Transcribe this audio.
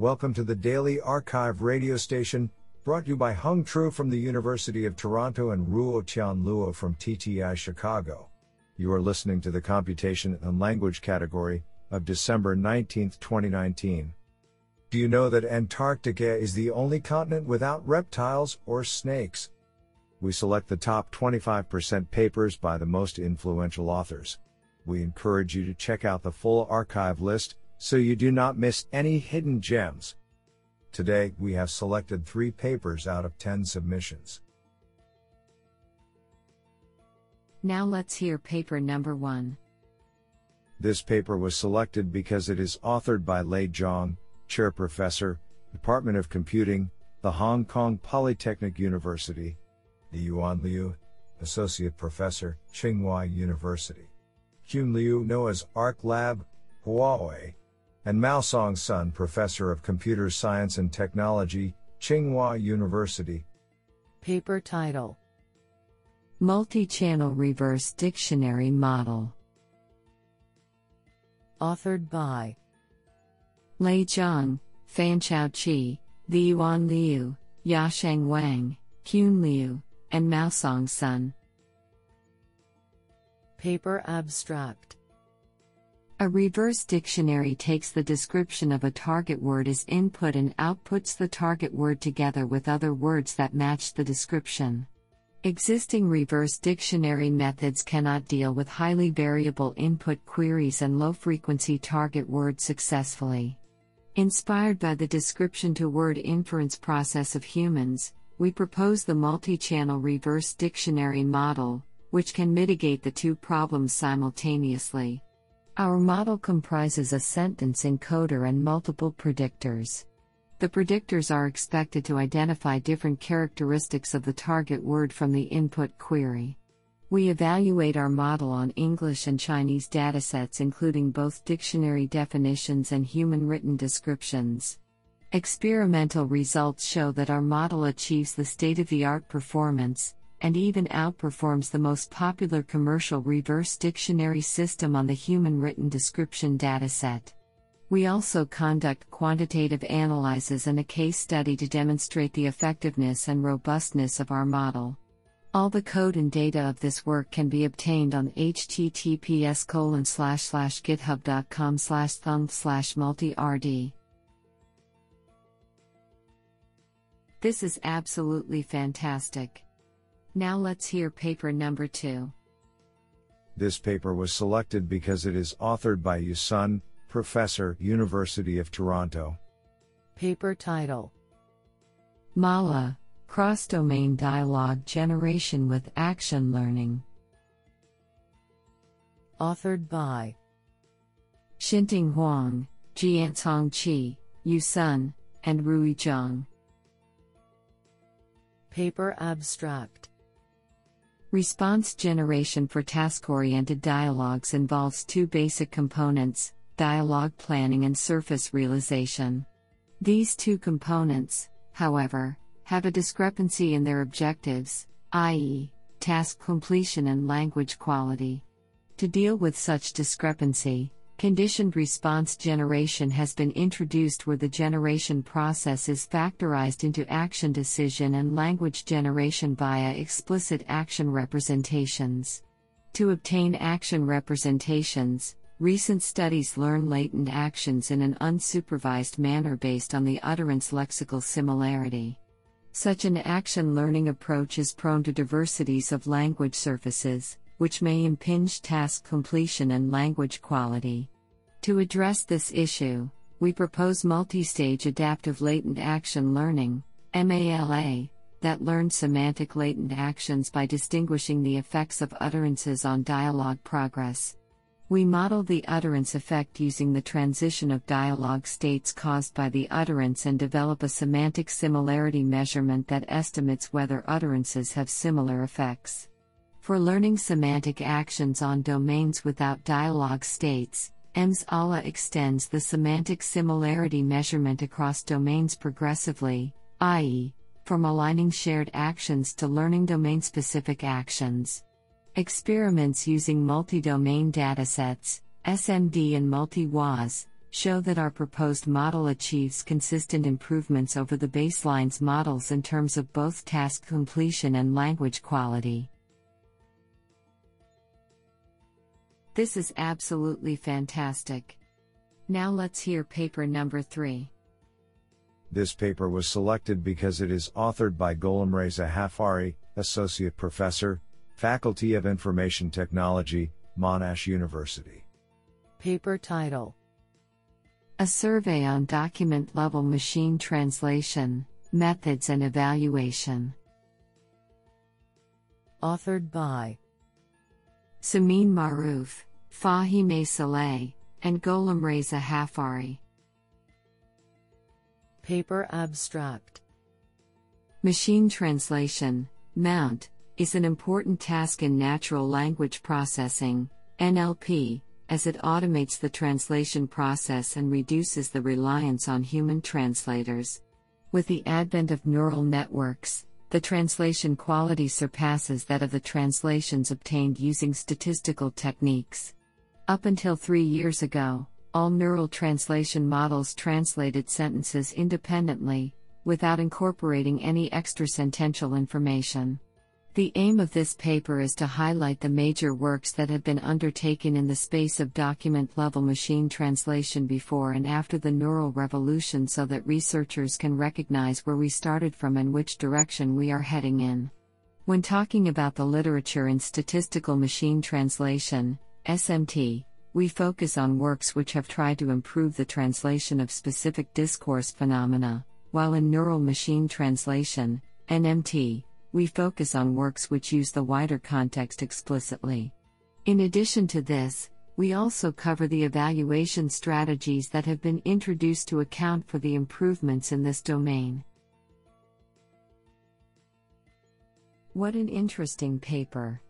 Welcome to the Daily Archive radio station, brought to you by Hung Tru from the University of Toronto and Ruo Tian Luo from TTI Chicago. You are listening to the Computation and Language category of December 19, 2019. Do you know that Antarctica is the only continent without reptiles or snakes? We select the top 25% papers by the most influential authors. We encourage you to check out the full archive list so you do not miss any hidden gems. Today, we have selected three papers out of 10 submissions. Now let's hear paper number one. This paper was selected because it is authored by Lei Zhang, Chair Professor, Department of Computing, the Hong Kong Polytechnic University, Zhiyuan Liu, Associate Professor, Tsinghua University. Qun Liu, Noah's Ark Lab, Huawei, and Mao Song Sun, Professor of Computer Science and Technology, Tsinghua University. Paper title Multi Channel Reverse Dictionary Model. Authored by Lei Zhang, Fanchao Qi, Zhiyuan Liu, Yasheng Wang, Qun Liu, and Mao Song Sun. Paper Abstract a reverse dictionary takes the description of a target word as input and outputs the target word together with other words that match the description. Existing reverse dictionary methods cannot deal with highly variable input queries and low frequency target words successfully. Inspired by the description to word inference process of humans, we propose the multi channel reverse dictionary model, which can mitigate the two problems simultaneously. Our model comprises a sentence encoder and multiple predictors. The predictors are expected to identify different characteristics of the target word from the input query. We evaluate our model on English and Chinese datasets, including both dictionary definitions and human written descriptions. Experimental results show that our model achieves the state of the art performance, and even outperforms the most popular commercial reverse dictionary system on the human written description dataset. We also conduct quantitative analyses and a case study to demonstrate the effectiveness and robustness of our model. All the code and data of this work can be obtained on https colon slash slash github.com slash thunlp slash multi-rd. This is absolutely fantastic. Now let's hear paper number two. This paper was selected because it is authored by Yu Sun, Professor, University of Toronto. Paper title Mala Cross Domain Dialogue Generation with Action Learning. Authored by Xinting Huang, Jianzhong Qi, Yu Sun, and Rui Zhang. Paper Abstract Response generation for task oriented dialogues involves two basic components dialogue planning and surface realization. These two components, however, have a discrepancy in their objectives, i.e., task completion and language quality. To deal with such discrepancy, Conditioned response generation has been introduced where the generation process is factorized into action decision and language generation via explicit action representations. To obtain action representations, recent studies learn latent actions in an unsupervised manner based on the utterance lexical similarity. Such an action learning approach is prone to diversities of language surfaces, which may impinge task completion and language quality. To address this issue, we propose multi-stage adaptive latent action learning, MALA, that learns semantic latent actions by distinguishing the effects of utterances on dialogue progress. We model the utterance effect using the transition of dialogue states caused by the utterance and develop a semantic similarity measurement that estimates whether utterances have similar effects. For learning semantic actions on domains without dialogue states, MALA extends the semantic similarity measurement across domains progressively, i.e., from aligning shared actions to learning domain specific actions. Experiments using multi domain datasets, SMD and multi WOZ, show that our proposed model achieves consistent improvements over the baseline's models in terms of both task completion and language quality. This is absolutely fantastic. Now let's hear paper number 3. This paper was selected because it is authored by Gholamreza Haffari, Associate Professor, Faculty of Information Technology, Monash University. Paper title A Survey on Document Level Machine Translation, Methods and Evaluation. Authored by Sameen Maruf, Fahimeh Saleh, and Gholamreza Haffari. Paper Abstract Machine translation, MT, is an important task in natural language processing, NLP, as it automates the translation process and reduces the reliance on human translators. With the advent of neural networks, the translation quality surpasses that of the translations obtained using statistical techniques. Up until three years ago, all neural translation models translated sentences independently, without incorporating any extra sentential information. The aim of this paper is to highlight the major works that have been undertaken in the space of document level machine translation before and after the neural revolution so that researchers can recognize where we started from and which direction we are heading in. When talking about the literature in statistical machine translation, SMT, we focus on works which have tried to improve the translation of specific discourse phenomena, while in neural machine translation, NMT, we focus on works which use the wider context explicitly. In addition to this, we also cover the evaluation strategies that have been introduced to account for the improvements in this domain. What an interesting paper!